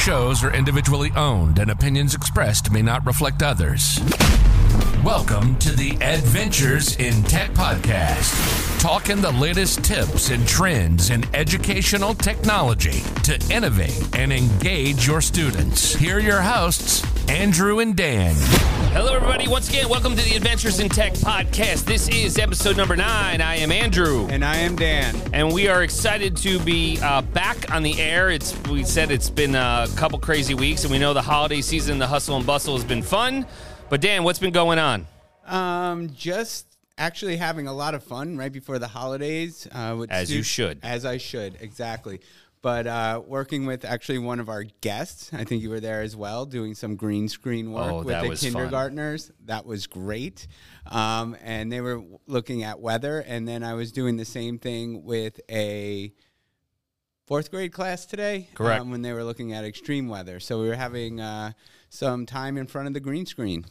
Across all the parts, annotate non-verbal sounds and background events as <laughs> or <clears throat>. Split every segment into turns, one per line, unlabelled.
shows are individually owned and opinions expressed may not reflect others. Welcome to the Adventures in Tech podcast, talking the latest tips and trends in educational technology to innovate and engage your students. Here are your hosts, Andrew and Dan.
Hello, everybody. Once again, welcome to the Adventures in Tech podcast. This is episode number nine. I am Andrew.
And I am Dan.
And we are excited to be uh, back on the air. It's We said it's been a couple crazy weeks, and we know the holiday season, the hustle and bustle has been fun. But, Dan, what's been going on?
Um, just actually having a lot of fun right before the holidays.
Uh, with as stu- you should.
As I should, exactly. But uh, working with actually one of our guests, I think you were there as well, doing some green screen work
oh,
with
the
kindergartners.
Fun.
That was great. Um, and they were looking at weather. And then I was doing the same thing with a fourth grade class today.
Correct.
Um, when they were looking at extreme weather. So we were having uh, some time in front of the green screen.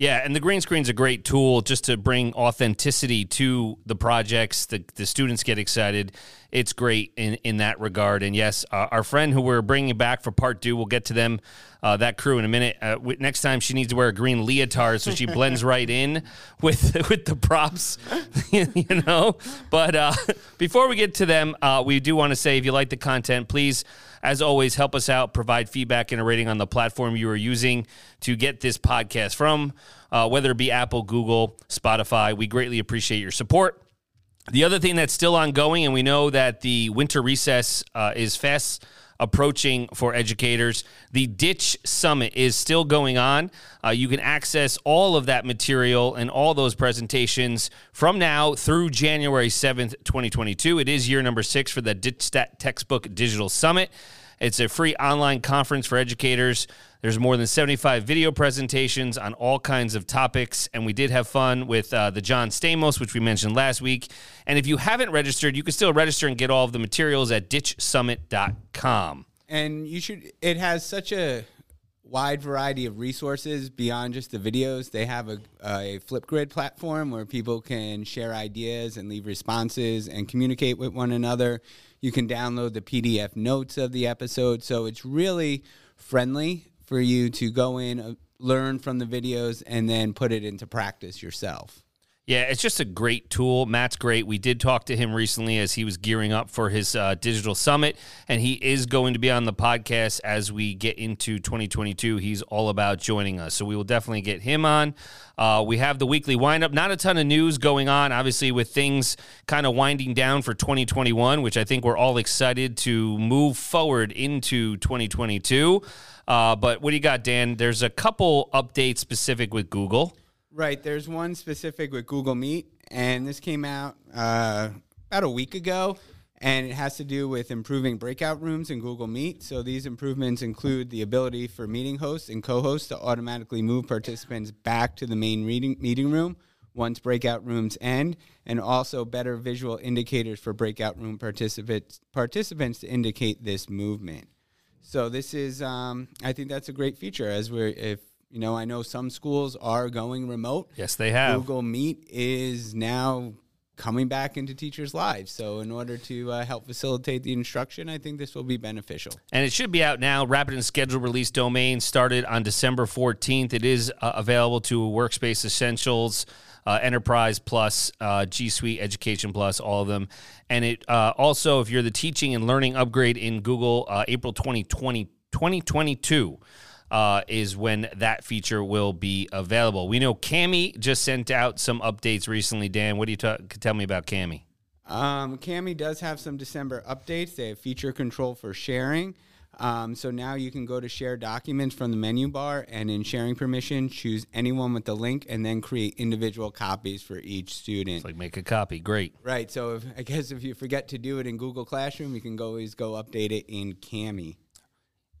Yeah, and the green screen's a great tool just to bring authenticity to the projects. The, the students get excited. It's great in, in that regard. And yes, uh, our friend who we're bringing back for part two, we'll get to them, uh, that crew in a minute. Uh, next time she needs to wear a green leotard so she blends right in <laughs> with with the props, <laughs> you know. But uh, <laughs> before we get to them, uh, we do want to say if you like the content, please as always, help us out, provide feedback and a rating on the platform you are using to get this podcast from, uh, whether it be Apple, Google, Spotify. We greatly appreciate your support. The other thing that's still ongoing, and we know that the winter recess uh, is fast approaching for educators. The Ditch Summit is still going on. Uh, you can access all of that material and all those presentations from now through January 7th, 2022. It is year number six for the Ditch That Textbook Digital Summit. It's a free online conference for educators. There's more than 75 video presentations on all kinds of topics, and we did have fun with uh, the John Stamos, which we mentioned last week. And if you haven't registered, you can still register and get all of the materials at ditchsummit.com.
And you should. It has such a wide variety of resources beyond just the videos. They have a, a Flipgrid platform where people can share ideas and leave responses and communicate with one another. You can download the PDF notes of the episode. So it's really friendly for you to go in, uh, learn from the videos, and then put it into practice yourself.
Yeah, it's just a great tool. Matt's great. We did talk to him recently as he was gearing up for his uh, digital summit, and he is going to be on the podcast as we get into 2022. He's all about joining us, so we will definitely get him on. Uh, we have the weekly windup. Not a ton of news going on, obviously, with things kind of winding down for 2021, which I think we're all excited to move forward into 2022. Uh, but what do you got, Dan? There's a couple updates specific with Google.
Right. There's one specific with Google Meet, and this came out uh, about a week ago, and it has to do with improving breakout rooms in Google Meet. So these improvements include the ability for meeting hosts and co-hosts to automatically move participants back to the main reading, meeting room once breakout rooms end, and also better visual indicators for breakout room participants participants to indicate this movement. So this is, um, I think that's a great feature as we're if you know, I know some schools are going remote.
Yes, they have.
Google Meet is now coming back into teachers' lives. So, in order to uh, help facilitate the instruction, I think this will be beneficial.
And it should be out now. Rapid and scheduled release domain started on December 14th. It is uh, available to Workspace Essentials. Uh, Enterprise Plus, uh, G Suite, Education Plus, all of them. And it uh, also, if you're the teaching and learning upgrade in Google, uh, April 2020, 2022 uh, is when that feature will be available. We know Kami just sent out some updates recently. Dan, what do you tell me about Kami?
Um, Kami does have some December updates. They have feature control for sharing. Um, so now you can go to share documents from the menu bar and in sharing permission, choose anyone with the link and then create individual copies for each student.
It's like make a copy. Great.
Right. So if, I guess if you forget to do it in Google Classroom, you can go, always go update it in Kami.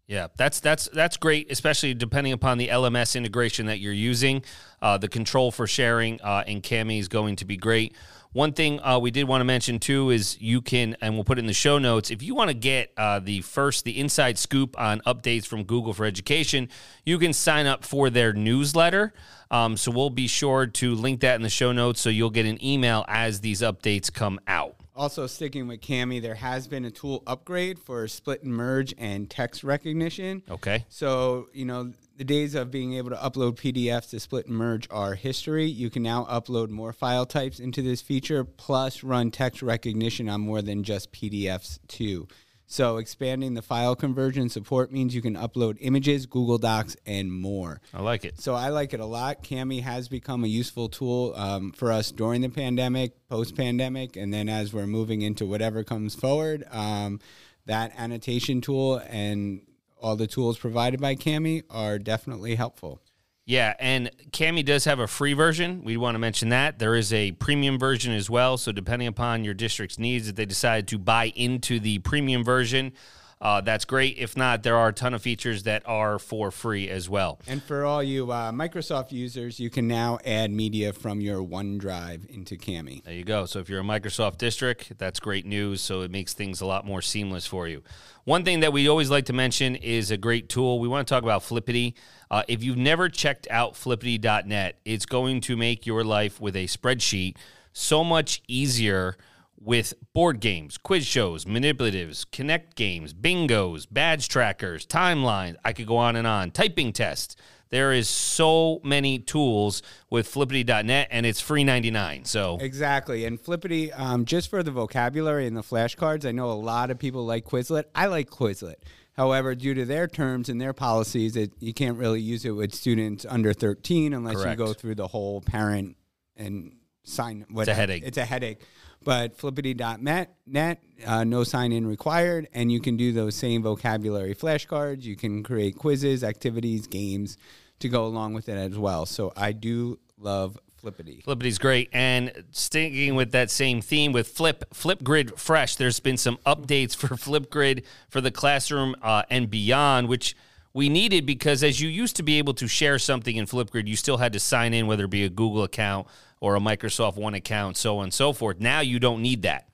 Yeah, that's that's that's great, especially depending upon the LMS integration that you're using. Uh, the control for sharing uh, in Kami is going to be great. One thing uh, we did want to mention too is you can, and we'll put it in the show notes. If you want to get uh, the first, the inside scoop on updates from Google for Education, you can sign up for their newsletter. Um, so we'll be sure to link that in the show notes, so you'll get an email as these updates come out.
also sticking with Kami, there has been a tool upgrade for split and merge and text recognition.
Okay.
So, you know, the days of being able to upload PDFs to split and merge are history. You can now upload more file types into this feature, plus run text recognition on more than just PDFs, too. So, expanding the file conversion support means you can upload images, Google Docs, and more.
I like it.
So I like it a lot. Kami has become a useful tool um, for us during the pandemic, post pandemic, and then as we're moving into whatever comes forward. Um, that annotation tool and all the tools provided by Kami are definitely helpful.
Yeah, and Kami does have a free version. We want to mention that. There is a premium version as well. So, depending upon your district's needs, if they decide to buy into the premium version, uh, that's great. If not, there are a ton of features that are for free as well.
And for all you uh, Microsoft users, you can now add media from your OneDrive into Kami.
There you go. So if you're a Microsoft district, that's great news. So it makes things a lot more seamless for you. One thing that we always like to mention is a great tool. We want to talk about Flippity. Uh, if you've never checked out flippity.net, it's going to make your life with a spreadsheet so much easier with board games, quiz shows, manipulatives, connect games, bingos, badge trackers, timelines. I could go on and on. Typing tests. There is so many tools with flippity.net and it's free 99. So
Exactly. And Flippity, um, just for the vocabulary and the flashcards, I know a lot of people like Quizlet. I like Quizlet. However, due to their terms and their policies, it, you can't really use it with students under 13 unless
Correct.
you go through the whole parent and sign. Whatever.
headache.
It's a headache. But flippity.net, net, uh, no sign in required, and you can do those same vocabulary flashcards. You can create quizzes, activities, games to go along with it as well. So I do love Flippity.
Flippity's great. And sticking with that same theme with Flip, Flipgrid Fresh, there's been some updates for <laughs> Flipgrid for the classroom uh, and beyond, which we needed because as you used to be able to share something in Flipgrid, you still had to sign in, whether it be a Google account or a Microsoft One account, so on and so forth. Now you don't need that.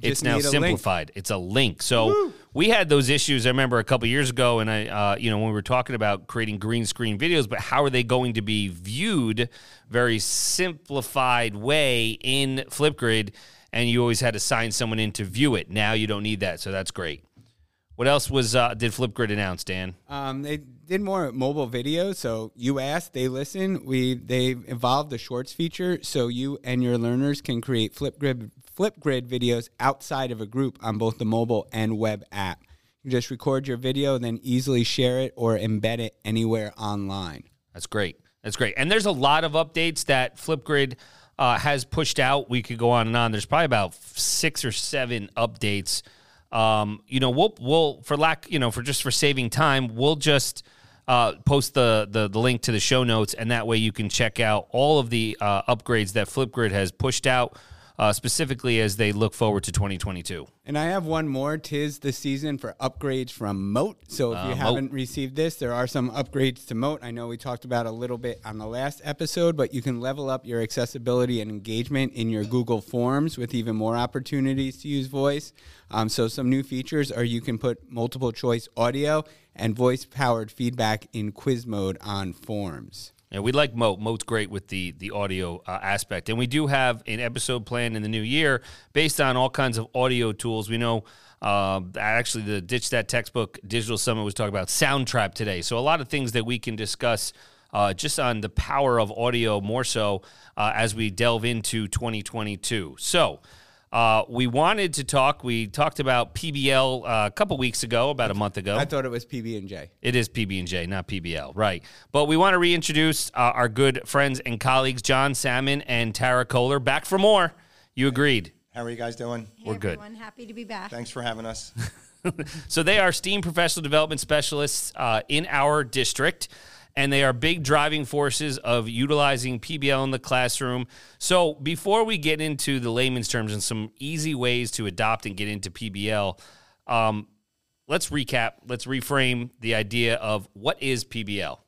It's now
a link.
simplified. It's a link. So we had those issues. I remember a couple years ago, and I, uh, you know, when we were talking about creating green screen videos, but how are they going to be viewed? Very simplified way in Flipgrid, and you always had to sign someone in to view it. Now you don't need that, so that's great. What else was uh, did Flipgrid announce, Dan?
Um, they did more mobile videos. So you ask, they listen. We they evolved the shorts feature, so you and your learners can create Flipgrid Flipgrid videos outside of a group on both the mobile and web app. You just record your video, then easily share it or embed it anywhere online.
That's great. That's great. And there's a lot of updates that Flipgrid uh, has pushed out. We could go on and on. There's probably about six or seven updates. Um, you know, we'll we'll for lack, you know, for just for saving time, we'll just uh, post the, the the link to the show notes, and that way you can check out all of the uh, upgrades that Flipgrid has pushed out, uh, specifically as they look forward to 2022.
And I have one more. Tis the season for upgrades from Mote. So if you
Mote.
haven't received this, there are some upgrades to Mote. I know we talked about a little bit on the last episode, but you can level up your accessibility and engagement in your Google Forms with even more opportunities to use voice. Um, so some new features are you can put multiple choice audio and voice powered feedback in quiz mode on forms.
Yeah, we like Mote. Mote's great with the the audio uh, aspect, and we do have an episode planned in the new year based on all kinds of audio tools. We know. Uh, actually, the Ditch That Textbook Digital Summit was talking about Soundtrap today. So, a lot of things that we can discuss uh, just on the power of audio more so uh, as we delve into 2022. So, uh, we wanted to talk. We talked about PBL uh, a couple weeks ago, about a month ago.
I thought it was PB and J.
It is PB and J, not PBL, right? But we want to reintroduce uh, our good friends and colleagues, John Salmon and Tara Kohler, back for more. You agreed.
How are you guys doing?
Hey,
We're good.
Everyone, happy to be back.
Thanks for having us. <laughs>
So they are STEAM professional development specialists uh, in our district, and they are big driving forces of utilizing PBL in the classroom. So before we get into the layman's terms and some easy ways to adopt and get into PBL, um, let's recap. Let's reframe the idea of what is PBL.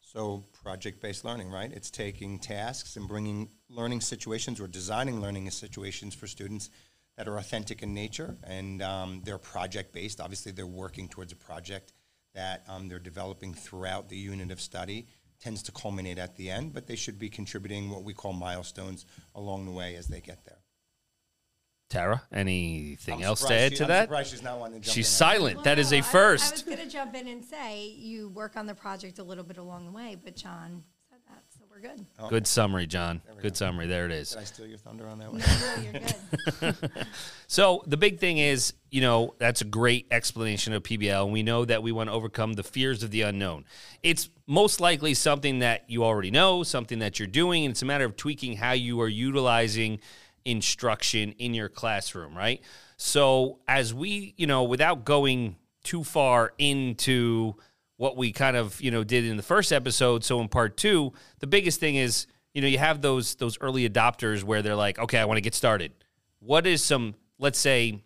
So, project based learning, right? It's taking tasks and bringing learning situations or designing learning situations for students that are authentic in nature and um, they're project based. Obviously, they're working towards a project that um, they're developing throughout the unit of study. Tends to culminate at the end, but they should be contributing what we call milestones along the way as they get there.
Tara, anything
I'm
else to
surprised
add
she-
to
I'm
that?
surprised she's not wanting to jump
She's
in.
silent. that is
Well,
a
I- I, was going to jump in and say you work on the project a little bit along the way, but John said that, so we're good. Oh.
Good summary, John. Good summary. There it is.
Did I steal your thunder on that one?
No, you're good. <laughs>
So the big thing is, you know, that's a great explanation of PBL, and we know that we want to overcome the fears of the unknown. It's most likely something that you already know, something that you're doing, and it's a matter of tweaking how you are utilizing instruction in your classroom, right? So as we, you know, without going too far into what we kind of, you know, did in the first episode, so in part 2, the biggest thing is, you know, you have those those early adopters where they're like, "Okay, I want to get started." What is some let's say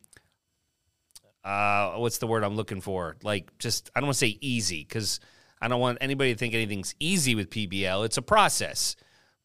uh what's the word I'm looking for? Like just I don't want to say easy cuz I don't want anybody to think anything's easy with PBL. It's a process.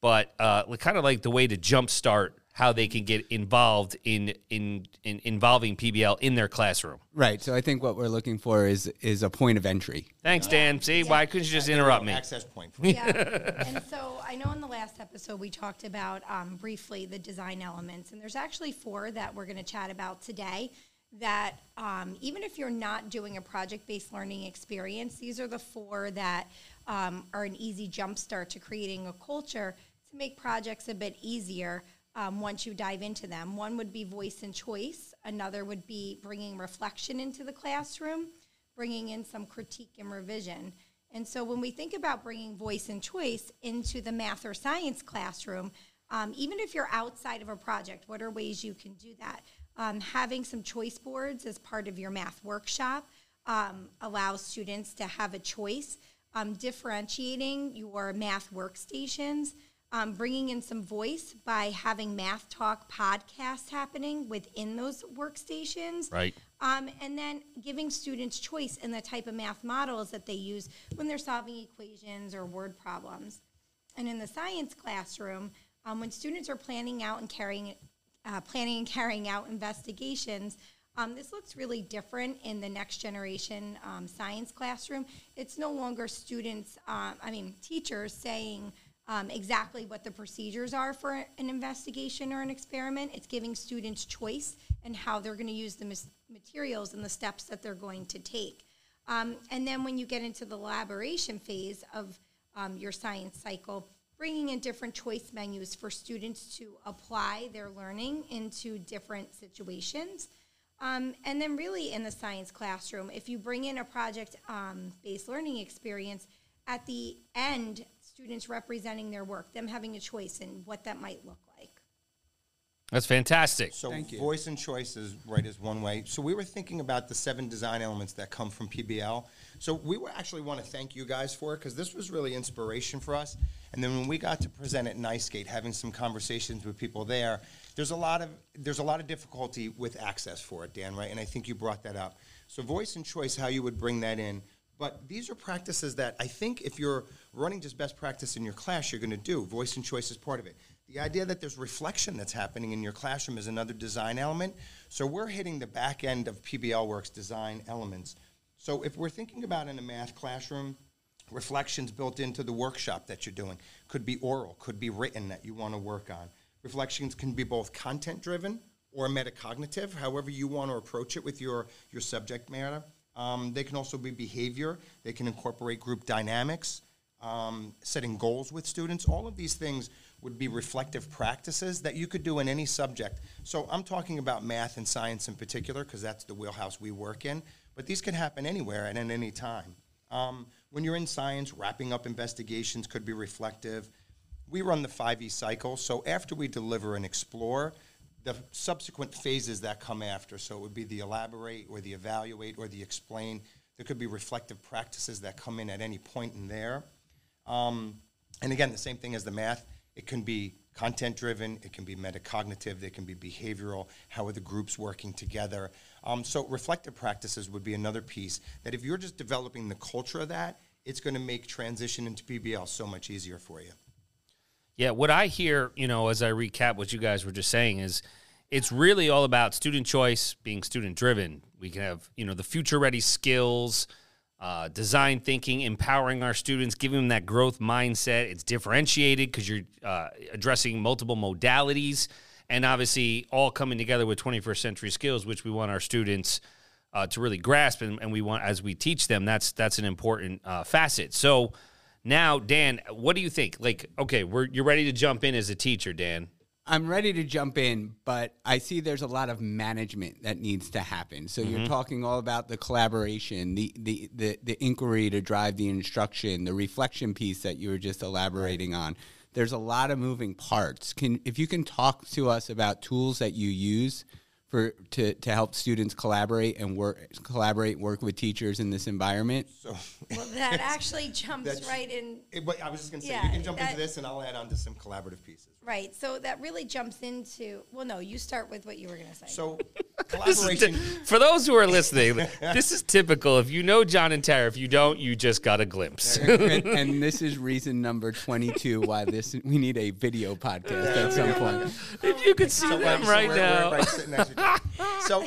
But uh kind of like the way to jumpstart how they can get involved in, in in involving PBL in their classroom.
Right. So I think what we're looking for is is a point of entry.
Thanks, Dan. See, why couldn't you just interrupt me?
Access point.
Yeah. <laughs> and so I know in the last episode we talked about um, briefly the design elements, and there's actually four that we're going to chat about today. That um, even if you're not doing a project based learning experience, these are the four that um, are an easy jumpstart to creating a culture to make projects a bit easier um, once you dive into them. One would be voice and choice, another would be bringing reflection into the classroom, bringing in some critique and revision. And so when we think about bringing voice and choice into the math or science classroom, um, even if you're outside of a project, what are ways you can do that? Um, having some choice boards as part of your math workshop um, allows students to have a choice. Um, differentiating your math workstations, um, bringing in some voice by having math talk podcasts happening within those workstations.
Right.
Um, and then giving students choice in the type of math models that they use when they're solving equations or word problems. And in the science classroom, um, when students are planning out and carrying, uh, planning and carrying out investigations, um, this looks really different in the next generation um, science classroom. It's no longer students, um, I mean, teachers saying um, exactly what the procedures are for an investigation or an experiment. It's giving students choice and how they're going to use the materials and the steps that they're going to take. Um, and then when you get into the elaboration phase of um, your science cycle, bringing in different choice menus for students to apply their learning into different situations. Um, and then, really, in the science classroom, if you bring in a project um, based learning experience, at the end, students representing their work, them having a choice in what that might look like.
That's fantastic.
So
Thank you.
voice and choice is right is one way. So we were thinking about the seven design elements that come from PBL. So we were actually want to thank you guys for it because this was really inspiration for us. And then when we got to present at NYSCATE, having some conversations with people there, there's a lot of there's a lot of difficulty with access for it, Dan, right? And I think you brought that up. So voice and choice, how you would bring that in. But these are practices that I think if you're running just best practice in your class, you're going to do. Voice and choice is part of it. The idea that there's reflection that's happening in your classroom is another design element. So we're hitting the back end of PBL Works design elements. So if we're thinking about in a math classroom, reflections built into the workshop that you're doing could be oral, could be written that you want to work on. Reflections can be both content driven or metacognitive, however you want to approach it with your, your subject matter. Um, they can also be behavior, they can incorporate group dynamics, um, setting goals with students. All of these things would be reflective practices that you could do in any subject. So I'm talking about math and science in particular because that's the wheelhouse we work in, but these can happen anywhere and at any time. Um, when you're in science, wrapping up investigations could be reflective. We run the 5E cycle, so after we deliver and explore, the subsequent phases that come after, so it would be the elaborate or the evaluate or the explain. There could be reflective practices that come in at any point in there. Um, and again, the same thing as the math. It can be content driven, it can be metacognitive, it can be behavioral. How are the groups working together? Um, so, reflective practices would be another piece that if you're just developing the culture of that, it's going to make transition into PBL so much easier for you.
Yeah, what I hear, you know, as I recap what you guys were just saying is it's really all about student choice, being student driven. We can have, you know, the future ready skills, uh, design thinking, empowering our students, giving them that growth mindset. It's differentiated because you're uh, addressing multiple modalities. and obviously all coming together with 21st century skills, which we want our students uh, to really grasp, and, and, we want as we teach them. That's that's an important uh, facet. So now, Dan, what do you think? Like, okay, we're you're ready to jump in as a teacher, Dan.
I'm ready to jump in, but I see there's a lot of management that needs to happen. So mm-hmm. you're talking all about the collaboration, the, the, the, the, inquiry to drive the instruction, the reflection piece that you were just elaborating on. There's a lot of moving parts. Can if you can talk to us about tools that you use for to, to help students collaborate and work collaborate work with teachers in this environment?
So <laughs> well that actually jumps right in
it, i was just going to say yeah, you can jump that, into this and i'll add on to some collaborative pieces
right so that really jumps into well no you start with what you were going to say.
So <laughs> collaboration.
For those who are listening this is typical. If you know john and tara if you don't you just got a glimpse. <laughs>
And, and, this is reason number 22 why this we need a video podcast at some point.
If you could see so them right, so now. right <laughs>
so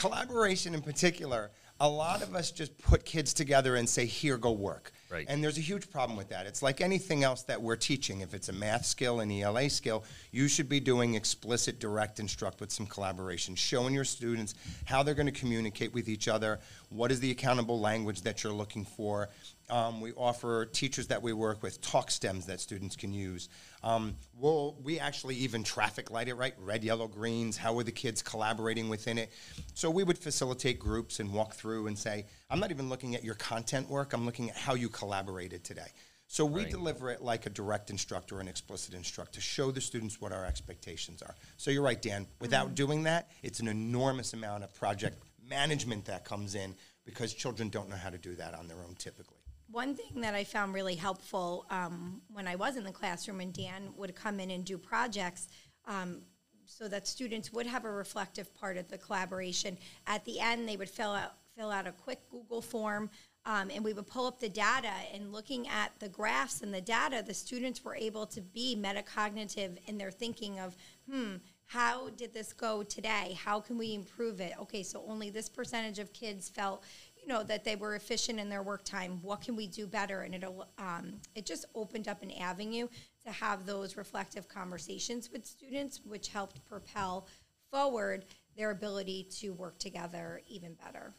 collaboration in particular, a lot of us just put kids together and say, here, go work.
Right.
And there's a huge problem with that. It's like anything else that we're teaching. If it's a math skill, an ELA skill, you should be doing explicit, direct instruct with some collaboration, showing your students how they're going to communicate with each other, what is the accountable language that you're looking for. Um, we offer teachers that we work with talk stems that students can use. Um, we'll, we actually even traffic light it, right? Red, yellow, greens. How are the kids collaborating within it? So we would facilitate groups and walk through and say, I'm not even looking at your content work, I'm looking at how you collaborated today. So we right. deliver it like a direct instructor or an explicit instructor to show the students what our expectations are. So you're right, Dan. Without mm-hmm. doing that, it's an enormous amount of project management that comes in because children don't know how to do that on their own typically.
One thing that I found really helpful um, when I was in the classroom and Dan would come in and do projects um, so that students would have a reflective part of the collaboration. At the end, they would fill out fill out a quick Google form um, and we would pull up the data and looking at the graphs and the data, the students were able to be metacognitive in their thinking of, hmm, how did this go today? How can we improve it? Okay, so only this percentage of kids felt know that they were efficient in their work time. What can we do better? And it um, it just opened up an avenue to have those reflective conversations with students which helped propel forward their ability to work together even better.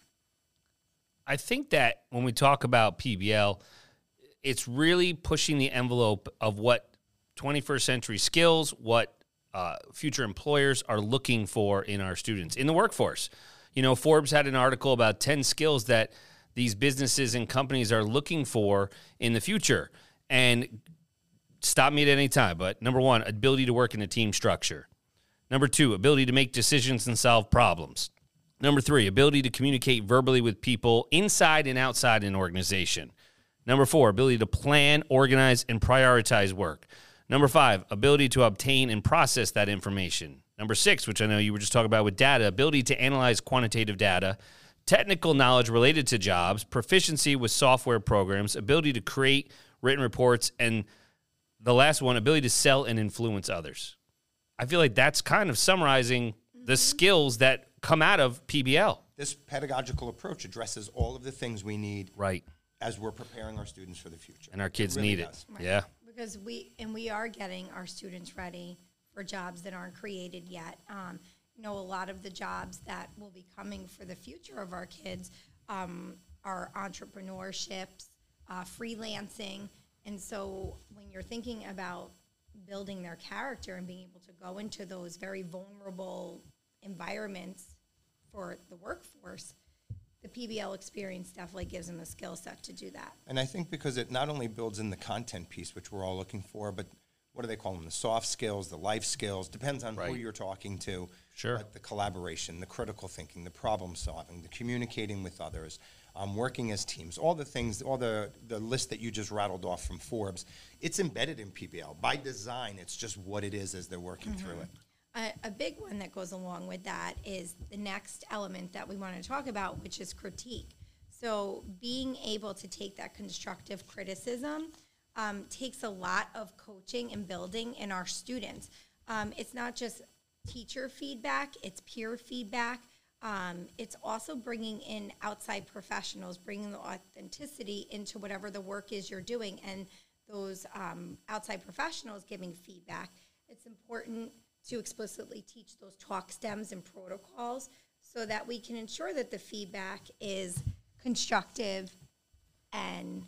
I think that when we talk about pbl it's really pushing the envelope of what 21st century skills what uh, future employers are looking for in our students in the workforce you know, Forbes had an article about 10 skills that these businesses and companies are looking for in the future. And stop me at any time, but number one, ability to work in a team structure. Number two, ability to make decisions and solve problems. Number three, ability to communicate verbally with people inside and outside an organization. Number four, ability to plan, organize, and prioritize work. Number five, ability to obtain and process that information. Number six, which I know you were just talking about with data, ability to analyze quantitative data, technical knowledge related to jobs, proficiency with software programs, ability to create written reports, and the last one, ability to sell and influence others. I feel like that's kind of summarizing the mm-hmm. skills that come out of PBL.
This pedagogical approach addresses all of the things we need
right
as we're preparing our students for the future.
And our kids it really need does. it. Right. Yeah.
Because we and we are getting our students ready for jobs that aren't created yet. Um, you know, a lot of the jobs that will be coming for the future of our kids um, are entrepreneurships, uh, freelancing. And so when you're thinking about building their character and being able to go into those very vulnerable environments for the workforce, the PBL experience definitely gives them the skill set to do that.
And I think because it not only builds in the content piece, which we're all looking for, but what do they call them? The soft skills, the life skills, depends on right. who you're talking to.
Sure.
But the collaboration, the critical thinking, the problem solving, the communicating with others, um, working as teams, all the things, all the, the list that you just rattled off from Forbes, it's embedded in PBL. By design, it's just what it is as they're working mm-hmm. through it.
A, a, big one that goes along with that is the next element that we want to talk about, which is critique. So being able to take that constructive criticism um, takes a lot of coaching and building in our students. Um, it's not just teacher feedback, it's peer feedback. Um, it's also bringing in outside professionals, bringing the authenticity into whatever the work is you're doing, and those um, outside professionals giving feedback. It's important to explicitly teach those talk stems and protocols so that we can ensure that the feedback is constructive and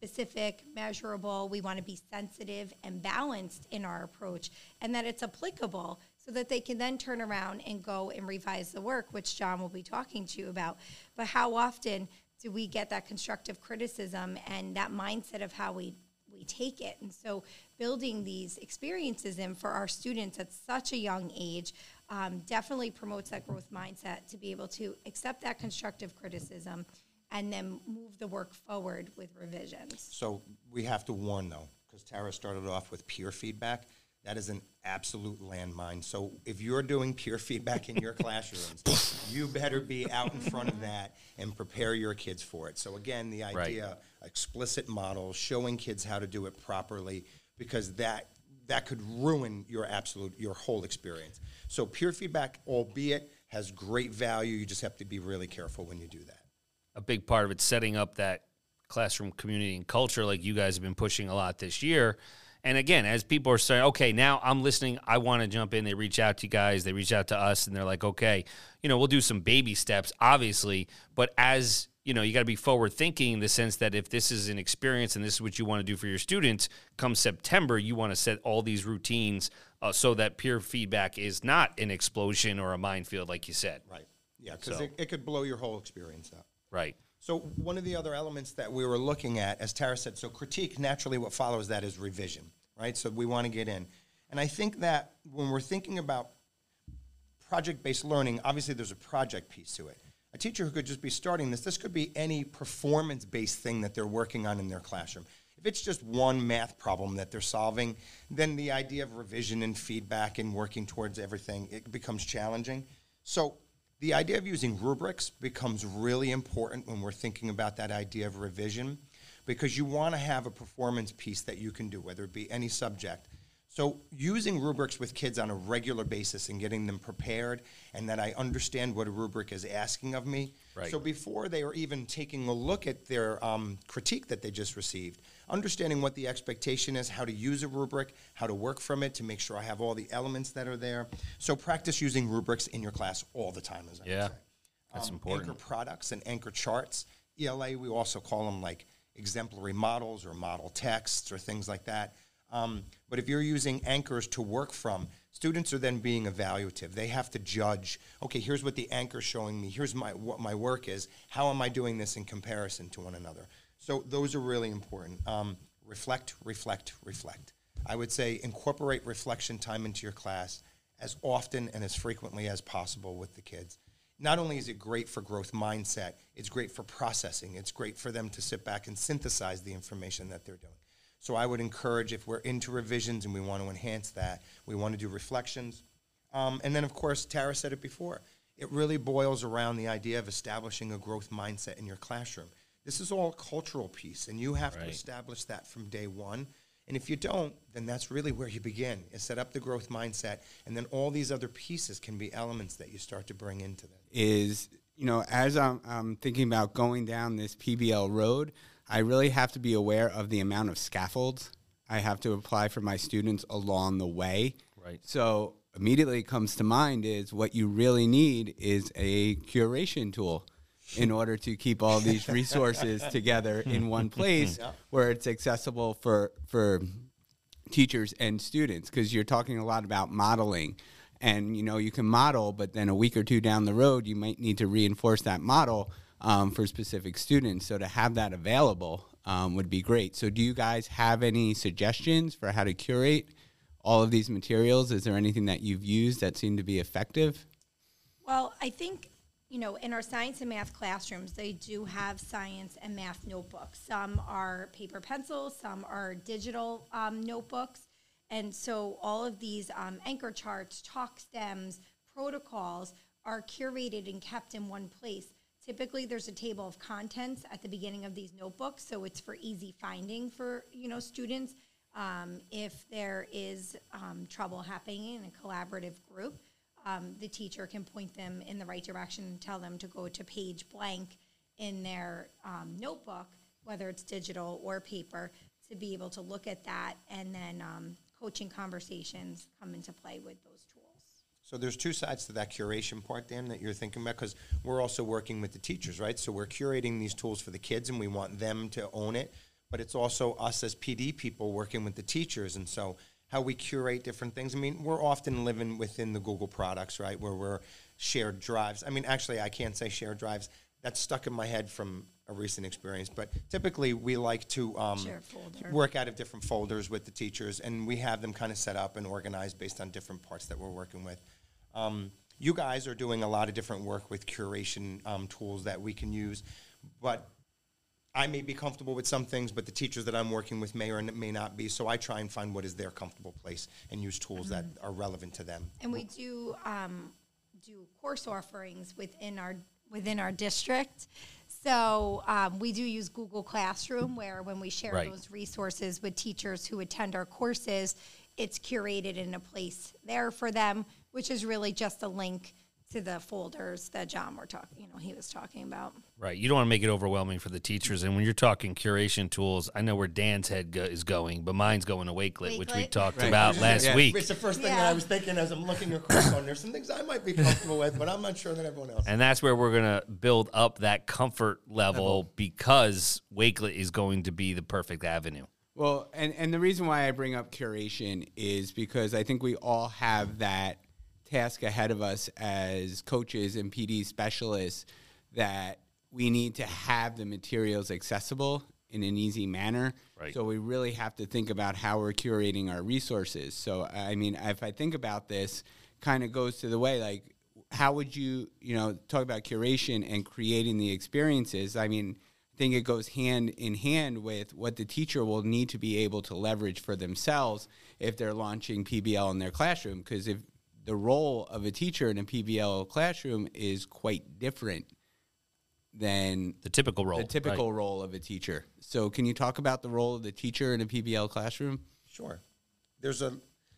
specific, measurable. We want to be sensitive and balanced in our approach and that it's applicable so that they can then turn around and go and revise the work, which John will be talking to you about. But how often do we get that constructive criticism and that mindset of how we we take it. And so, building these experiences in for our students at such a young age um, definitely promotes that growth mindset to be able to accept that constructive criticism and then move the work forward with revisions.
So we have to warn though, because Tara started off with peer feedback. That is an absolute landmine. So if you're doing peer feedback in your <laughs> classrooms, you better be out in front of that and prepare your kids for it. So again, the idea, explicit models, showing kids how to do it properly, because that that could ruin your absolute your whole experience. So peer feedback, albeit has great value, you just have to be really careful when you do that.
A big part of it setting up that classroom community and culture like you guys have been pushing a lot this year. And again as people are saying okay now i'm listening. I want to jump in. They reach out to you guys. They reach out to us and they're like okay you know we'll do some baby steps obviously. But as you know you got to be forward thinking in the sense that if this is an experience and this is what you want to do for your students come september you want to set all these routines uh, so that peer feedback is not an explosion or a minefield like you said.
Right. Yeah, because
So-
it, it could blow your whole experience up.
Right
So one of the other elements that we were looking at, as Tara said, so critique, naturally what follows that is revision, right? So we want to get in. And I think that when we're thinking about project-based learning, obviously there's a project piece to it. A teacher who could just be starting this, this could be any performance-based thing that they're working on in their classroom. If it's just one math problem that they're solving, then the idea of revision and feedback and working towards everything, it becomes challenging. So the idea of using rubrics becomes really important when we're thinking about that idea of revision because you want to have a performance piece that you can do, whether it be any subject. So using rubrics with kids on a regular basis and getting them prepared and that I understand what a rubric is asking of me.
Right.
So before they are even taking a look at their um, critique that they just received, understanding what the expectation is, how to use a rubric, how to work from it to make sure I have all the elements that are there. So practice using rubrics in your class all the time, as I
Yeah.
say.
That's
Um,
important.
Anchor products and anchor charts. ELA, we also call them like exemplary models or model texts or things like that. Um, but if you're using anchors to work from, students are then being evaluative. They have to judge. Okay, here's what the anchor's showing me. Here's my what my work is. How am I doing this in comparison to one another? So those are really important. Um, reflect, reflect, reflect. I would say incorporate reflection time into your class as often and as frequently as possible with the kids not only is it great for growth mindset, it's great for processing. It's great for them to sit back and synthesize the information that they're doing. So I would encourage if we're into revisions and we want to enhance that, we want to do reflections. Um, and then, of course, Tara said it before. It really boils around the idea of establishing a growth mindset in your classroom. This is all a cultural piece, and you have
Right.
to establish that from day one. And if you don't, then that's really where you begin, is set up the growth mindset, and then all these other pieces can be elements that you start to bring into that.
is you know as I'm, I'm thinking about going down this PBL road, I really have to be aware of the amount of scaffolds I have to apply for my students along the way.
Right.
So immediately comes to mind is what you really need is a curation tool in order to keep all these resources together in one place where it's accessible for for teachers and students. Because you're talking a lot about modeling and you know you can model but then a week or two down the road you might need to reinforce that model um, for specific students. So to have that available um, would be great. So do you guys have any suggestions for how to curate all of these materials? Is there anything that you've used that seemed to be effective?
Well, I think, you know, in our science and math classrooms, they do have science and math notebooks. Some are paper pencils, some are digital um, notebooks. And so all of these um, anchor charts, talk stems, protocols are curated and kept in one place. Typically, there's a table of contents at the beginning of these notebooks, so it's for easy finding for you know students. Um, if there is um, trouble happening in a collaborative group, um, the teacher can point them in the right direction and tell them to go to page blank in their um, notebook, whether it's digital or paper, to be able to look at that, and then um, coaching conversations come into play with those tools.
So there's two sides to that curation part, Dan, that you're thinking about, because we're also working with the teachers, right? So we're curating these tools for the kids, and we want them to own it. But it's also us as PD people working with the teachers, and so how we curate different things. I mean, we're often living within the Google products, right, where we're shared drives. I mean, actually, I can't say shared drives. That's stuck in my head from a recent experience. But typically, we like to um, work out of different folders with the teachers, and we have them kind of set up and organized based on different parts that we're working with. Um, you guys are doing a lot of different work with curation um, tools that we can use, but I may be comfortable with some things, but the teachers that I'm working with may or may not be. So I try and find what is their comfortable place and use tools that are relevant to them.
And we do um, do course offerings within our within our district. So um, we do use Google Classroom, where when we share
Right.
those resources with teachers who attend our courses, it's curated in a place there for them, which is really just a link to the folders that John were talking. You know, he was talking about.
Right. You don't want to make it overwhelming for the teachers. And when you're talking curation tools, I know where Dan's head go- is going, but mine's going to Wakelet, which we talked
Right.
about last
Yeah.
week.
It's the first thing that I was thinking as I'm looking across on. There's some things I might be comfortable with, but I'm not sure that everyone else.
And that's where we're going to build up that comfort level because Wakelet is going to be the perfect avenue.
Well, and, and the reason why I bring up curation is because I think we all have that task ahead of us as coaches and PD specialists that we need to have the materials accessible in an easy manner.
Right.
So we really have to think about how we're curating our resources. So I mean, if I think about this, kind of goes to the way like how would you you know talk about curation and creating the experiences? I mean, I think it goes hand in hand with what the teacher will need to be able to leverage for themselves if they're launching PBL in their classroom. Because if the role of a teacher in a PBL classroom is quite different than
The typical role.
the typical
right.
role of a teacher. So, can you talk about the role of the teacher in a PBL classroom?
Sure. There's a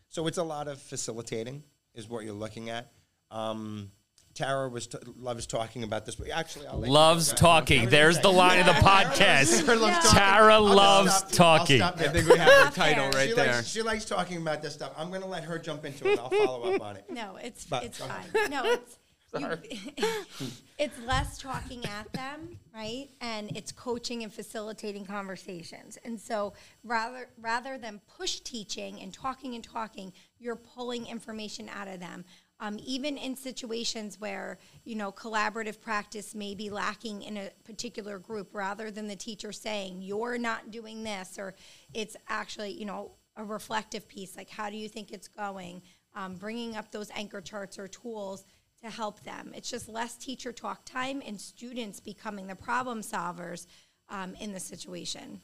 so it's a lot of facilitating is what you're looking at. Um, Tara was t- loves talking about this, but actually, I'll let you
Loves talking. There's the line of the podcast.
Tara loves talking.
Tara
I'll
loves
stop-
talking.
I think we have her title
Fair.
right
she
there.
Likes, she likes talking about this stuff. I'm going to let her jump into it. I'll follow up on it. <laughs>
No, it's
But-
it's fine. No, it's <laughs> you, <laughs> it's less talking at them, right? And it's coaching and facilitating conversations. And so rather rather than push teaching and talking and talking, you're pulling information out of them. Um, even in situations where you know collaborative practice may be lacking in a particular group, rather than the teacher saying you're not doing this, or it's actually you know a reflective piece like how do you think it's going, um, bringing up those anchor charts or tools to help them. It's just less teacher talk time and students becoming the problem solvers um, in the situation.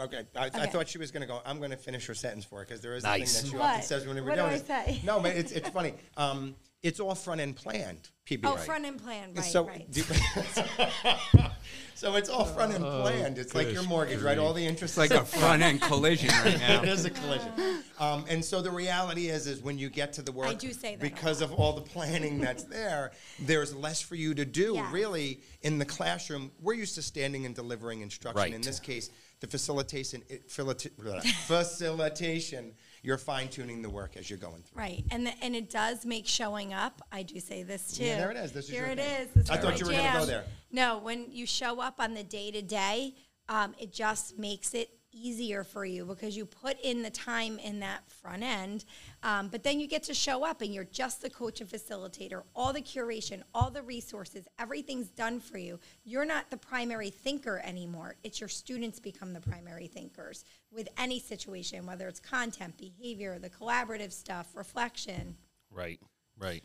Okay, I, I thought she was going to go. I'm going to finish her sentence for her because there is
Nice.
a thing that she often says when we're
What
doing
do I
this.
say?
No, but it's it's funny. Um, it's all front end planned. PBA.
Oh, front end planned, right?
so,
right.
do- <laughs> so it's all front end planned. It's like your mortgage, right? All the interest.
It's like a front end <laughs> collision right now.
it is a collision. Um, and so the reality is, is when you get to the work,
do say that
because of all the planning that's there, there's less for you to do.
Yes.
Really, in the classroom, we're used to standing and delivering instruction.
Right.
In this case, the facilitation, it, <laughs> facilitation, you're fine tuning the work as you're going through.
Right, and the, and it does make showing up. I do say this too.
Yeah, there it is. This is your
it
thing.
is. This
I
is
thought you were gonna go there.
No, when you show up on the day to day, um, it just makes it easier for you because you put in the time in that front end, um, but then you get to show up and you're just the coach and facilitator. All the curation, all the resources, everything's done for you. You're not the primary thinker anymore. It's your students become the primary thinkers with any situation, whether it's content, behavior, the collaborative stuff, reflection.
Right. Right.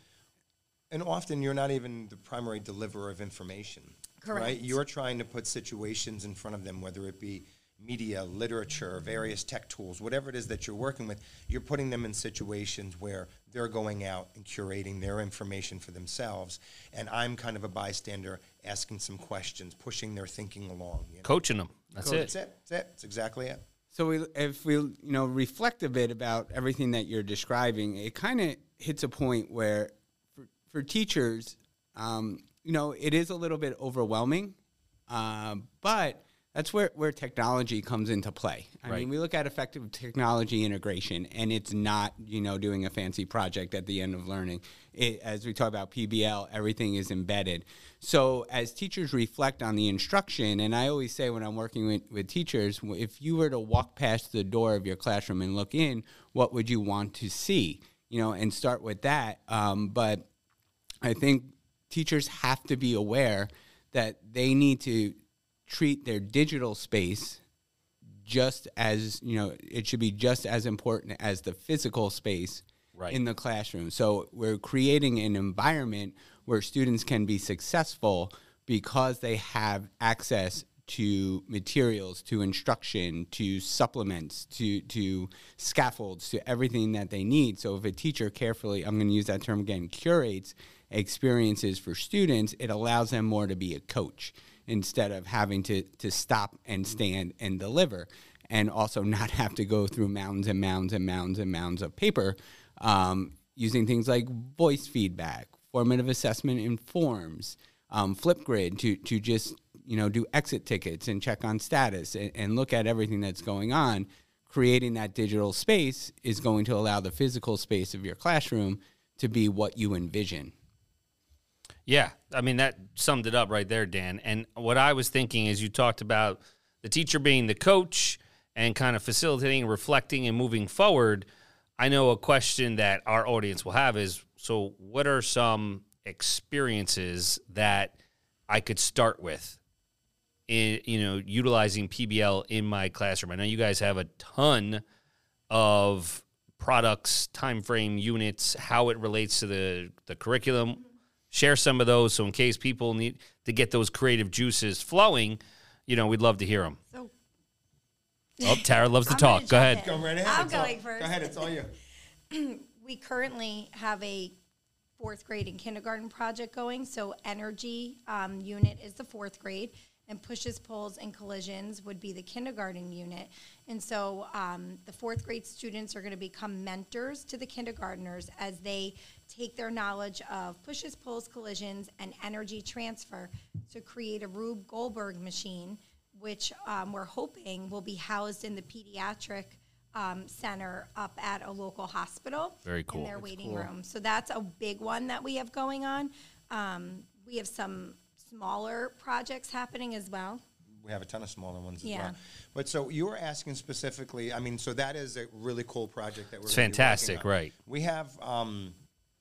And often you're not even the primary deliverer of information. Right?
Correct.
You're trying to put situations in front of them, whether it be media, literature, various tech tools, whatever it is that you're working with, you're putting them in situations where they're going out and curating their information for themselves. And I'm kind of a bystander asking some questions, pushing their thinking along. You know?
Coaching them. That's
That's
it.
it. That's it. That's exactly it.
So we, if we, you know, reflect a bit about everything that you're describing, it kind of hits a point where, for, for teachers, um, you know, it is a little bit overwhelming, um, but that's where, where technology comes into play. I
Right.
mean, we look at effective technology integration, and it's not, you know, doing a fancy project at the end of learning. It, as we talk about PBL, everything is embedded. So as teachers reflect on the instruction, and I always say when I'm working with, with teachers, if you were to walk past the door of your classroom and look in, what would you want to see? You know, and start with that. Um, but I think teachers have to be aware that they need to treat their digital space just as you know it should be just as important as the physical space
Right.
in the classroom. So we're creating an environment where students can be successful because they have access to materials to instruction to supplements to to scaffolds to everything that they need. So if a teacher carefully i'm going to use that term again curates experiences for students it allows them more to be a coach instead of having to, to stop and stand and deliver and also <laughs> not have to go through mounds and mounds and mounds and mounds of paper um, using things like voice feedback formative assessment in forms um, flipgrid to, to just you know do exit tickets and check on status and, and look at everything that's going on. Creating that digital space is going to allow the physical space of your classroom to be what you envision
Yeah, I mean that summed it up right there, Dan. And what I was thinking is you talked about the teacher being the coach and kind of facilitating, reflecting, and moving forward. I know a question that our audience will have is: so, what are some experiences that I could start with? In you know, utilizing PBL in my classroom. I know you guys have a ton of products, time frame, units, how it relates to the the curriculum. Share some of those, so in case people need to get those creative juices flowing, you know, we'd love to hear them.
So
Oh, Tara loves to <laughs> talk. Go ahead.
Go right ahead.
I'm
It's all-
going first.
Go ahead. It's all you. <clears throat>
we currently have a fourth grade and kindergarten project going. So energy um, unit is the fourth grade, and pushes, pulls, and collisions would be the kindergarten unit. And so um, the fourth grade students are going to become mentors to the kindergartners as they take their knowledge of pushes, pulls, collisions, and energy transfer to create a Rube Goldberg machine, which um, we're hoping will be housed in the pediatric um, center up at a local hospital.
Very cool.
In their waiting room. So that's a big one that we have going on. Um, we have some smaller projects happening as well.
We have a ton of smaller ones as
Yeah.
well. But so you were asking specifically, I mean, so that is a really cool project that we're
It's
gonna be
fantastic,
on.
right.
We have um,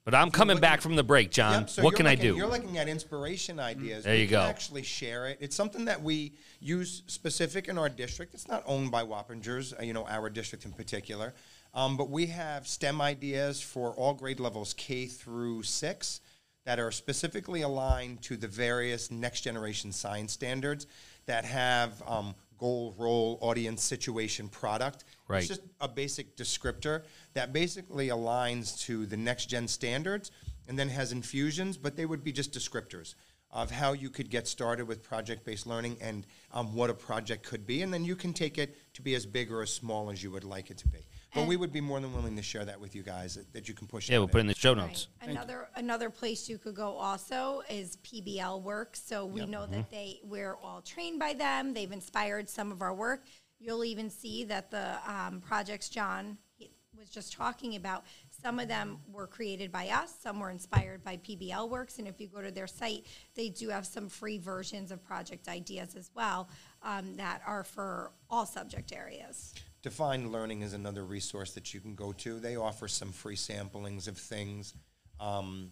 But I'm coming
looking-
back from the break, John.
Yep, so
what can I do?
You're looking at inspiration ideas.
There you go.
Actually, share it. It's something that we use specific in our district. It's not owned by Wappingers, uh, you know, our district in particular. Um, but we have STEM ideas for all grade levels K through six that are specifically aligned to the various next generation science standards that have um, goal, role, audience, situation, product.
Right.
It's just a basic descriptor that basically aligns to the next gen standards and then has infusions, but they would be just descriptors of how you could get started with project based learning and um, what a project could be. And then you can take it to be as big or as small as you would like it to be. But we would be more than willing to share that with you guys that, that you can push
yeah,
out
we'll put it in
in.
the show notes.
Right. Another another place you could go also is PBL Works. So we know
Mm-hmm.
that they we're all trained by them. They've inspired some of our work. You'll even see that the um, projects John he was just talking about. Some of them were created by us. Some were inspired by PBL Works. And if you go to their site, they do have some free versions of project ideas as well um, that are for all subject areas.
Defined Learning is another resource that you can go to. They offer some free samplings of things. Um,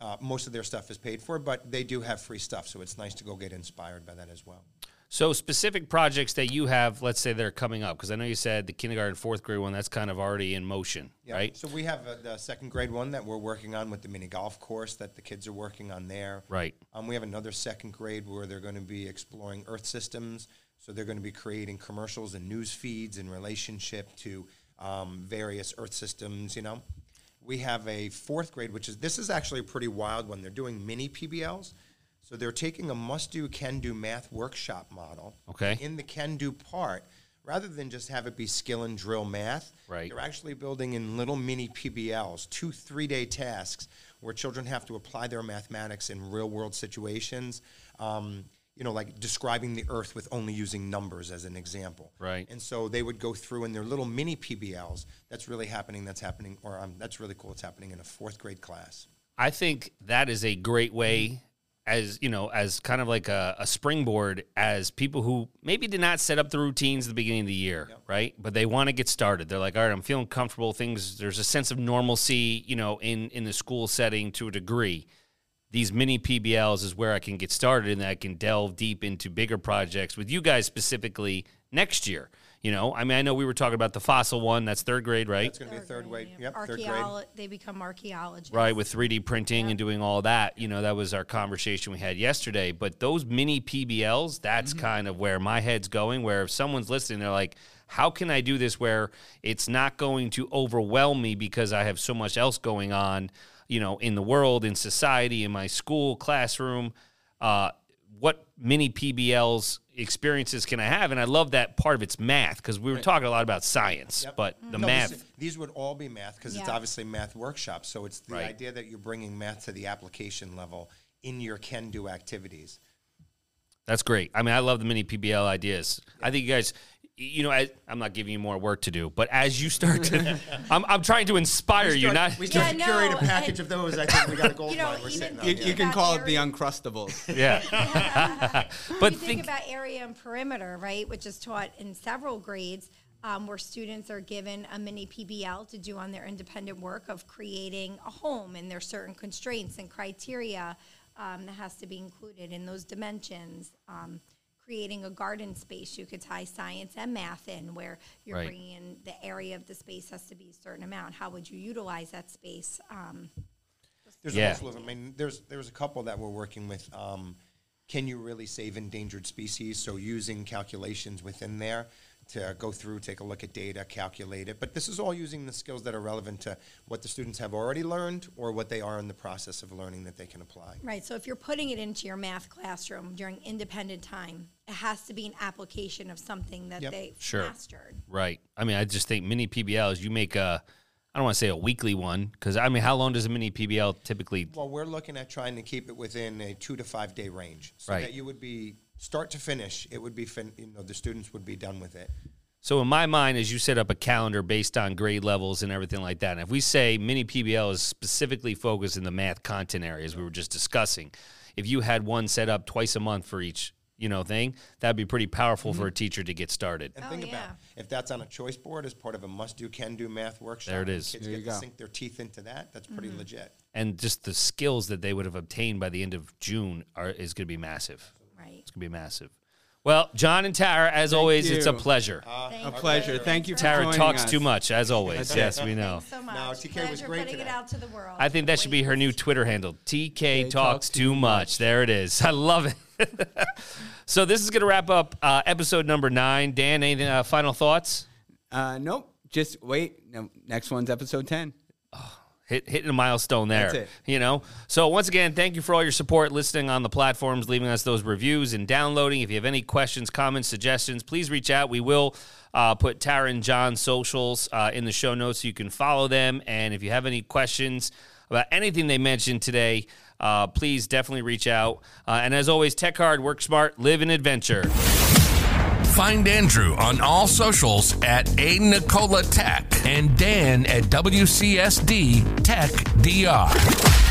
uh, most of their stuff is paid for, but they do have free stuff, so it's nice to go get inspired by that as well.
So specific projects that you have, let's say they're coming up, because I know you said the kindergarten, fourth grade one, that's kind of already in motion,
Yeah.
right?
So we have uh, the second grade one that we're working on with the mini golf course that the kids are working on there.
Right.
Um, we have another second grade where they're going to be exploring Earth systems. So they're going to be creating commercials and news feeds in relationship to um, various Earth systems. You know, we have a fourth grade, which is this is actually a pretty wild one. They're doing mini PBLs. So they're taking a must-do, can-do math workshop model.
Okay.
In the can-do part, rather than just have it be skill and drill math,
Right.
they're actually building in little mini PBLs, two three-day tasks where children have to apply their mathematics in real-world situations. Um, you know, like describing the Earth with only using numbers as an example.
Right.
And so they would go through in their little mini PBLs. That's really happening. That's happening, or um, that's really cool. It's happening in a fourth grade class.
I think that is a great way as you know as kind of like a, a springboard as people who maybe did not set up the routines at the beginning of the year right but they want to get started they're like all right i'm feeling comfortable things there's a sense of normalcy you know in in the school setting to a degree these mini PBLs is where I can get started and I can delve deep into bigger projects with you guys specifically next year. You know, I mean, I know we were talking about the fossil one. That's third grade, right?
It's going to be third grade.
yeah.
Yep, third grade.
Archeolo- They become archaeologists.
Right, with 3D printing and doing all that. You know, that was our conversation we had yesterday. But those mini PBLs, that's mm-hmm. kind of where my head's going. Where if someone's listening, they're like, how can I do this where it's not going to overwhelm me because I have so much else going on, you know, in the world, in society, in my school, classroom? Uh, what mini PBLs experiences can I have? And I love that part of it's math because we were talking a lot about science,
Yep.
but the
No,
math.
These, these would all be math because it's obviously math workshops. So it's the
Right.
idea that you're bringing math to the application level in your can-do activities.
That's great. I mean, I love the mini PBL ideas. I think you guys, you know, I, I'm not giving you more work to do, but as you start to, <laughs> I'm, I'm trying to inspire you, not.
we
Yeah,
start to curate
no,
a package
I-
of those. I think we got a gold <laughs>
You know,
mine we're
even
sitting on.
You, you can
About
call it the. <laughs> Uncrustables.
Yeah.
But
but
you think,
think,
about area and perimeter, right, which is taught in several grades, um, where students are given a mini PBL to do on their independent work of creating a home, and there's certain constraints and criteria um, that has to be included in those dimensions. Um, creating a garden space, you could tie science and math in, where you're
Right.
bringing in the area of the space has to be a certain amount. How would you utilize that space? Um,
There's
Yeah.
also, I mean, there's there's a couple that we're working with. Um, can you really save endangered species? So using calculations within there to go through, take a look at data, calculate it. But this is all using the skills that are relevant to what the students have already learned or what they are in the process of learning that they can apply.
Right, so if you're putting it into your math classroom during independent time, it has to be an application of something that
Yep.
they've
Sure.
mastered.
right. I mean, I just think mini PBLs, you make a, I don't want to say a weekly one, because I mean, how long does a mini PBL typically?
Well, we're looking at trying to keep it within a two to five day range, so
Right.
that you would be start to finish. It would be, fin- you know, the students would be done with it.
So in my mind, as you set up a calendar based on grade levels and everything like that, and if we say mini PBL is specifically focused in the math content areas we were just discussing, if you had one set up twice a month for each, you know, thing, that'd be pretty powerful for a teacher to get started.
And
Oh,
think
yeah.
about if that's on a choice board as part of a must-do, can-do math workshop.
There it is.
Kids
There
get
you
to
go.
sink their teeth into that. That's pretty
Mm-hmm.
legit.
And just the skills that they would have obtained by the end of June are is going to be massive.
Right.
It's going to be massive. Well, John and Tara, as always, it's a
you.
pleasure.
A pleasure. Thank you for
Tara talks
us.
too much, as always. Yes, we know.
Thanks so much.
No, TK was great
putting it out to the world.
I think that should be her new Twitter handle. TK talks
talks
too
too
much. There it is. <laughs> I love it. <laughs> so this is going to wrap up uh, episode number nine. Dan, any uh, final thoughts?
Uh, nope. Just wait. No, next one's episode 10.
Hit, hitting a milestone there.
That's it.
You know. So once again, thank you for all your support, listening on the platforms, leaving us those reviews and downloading. If you have any questions, comments, suggestions, please reach out. We will uh, put Tara and John's socials uh, in the show notes so you can follow them. And if you have any questions about anything they mentioned today, uh, please definitely reach out. Uh, and as always, tech hard, work smart, live in adventure.
Find Andrew on all socials at A Nicola Tech and Dan at WCSD Tech DR.